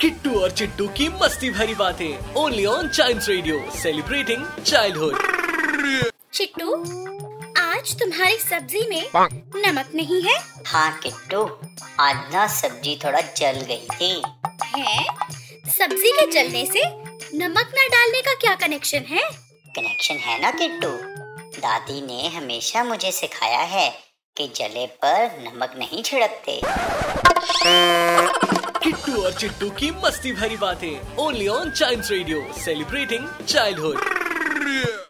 किट्टू और चिट्टू की मस्ती भरी बातें only on child radio celebrating childhood Chittu आज तुम्हारी सब्ज़ी में नमक नहीं है? हाँ किट्टू आज ना सब्ज़ी थोड़ा जल गई थी। है? सब्ज़ी के जलने से नमक न डालने का क्या कनेक्शन है? कनेक्शन है ना किट्टू? दादी ने हमेशा मुझे सिखाया है कि जले पर नमक नहीं छिड़कते। किट्टू और चिट्टू की मस्ती भरी बातें only on child radio celebrating childhood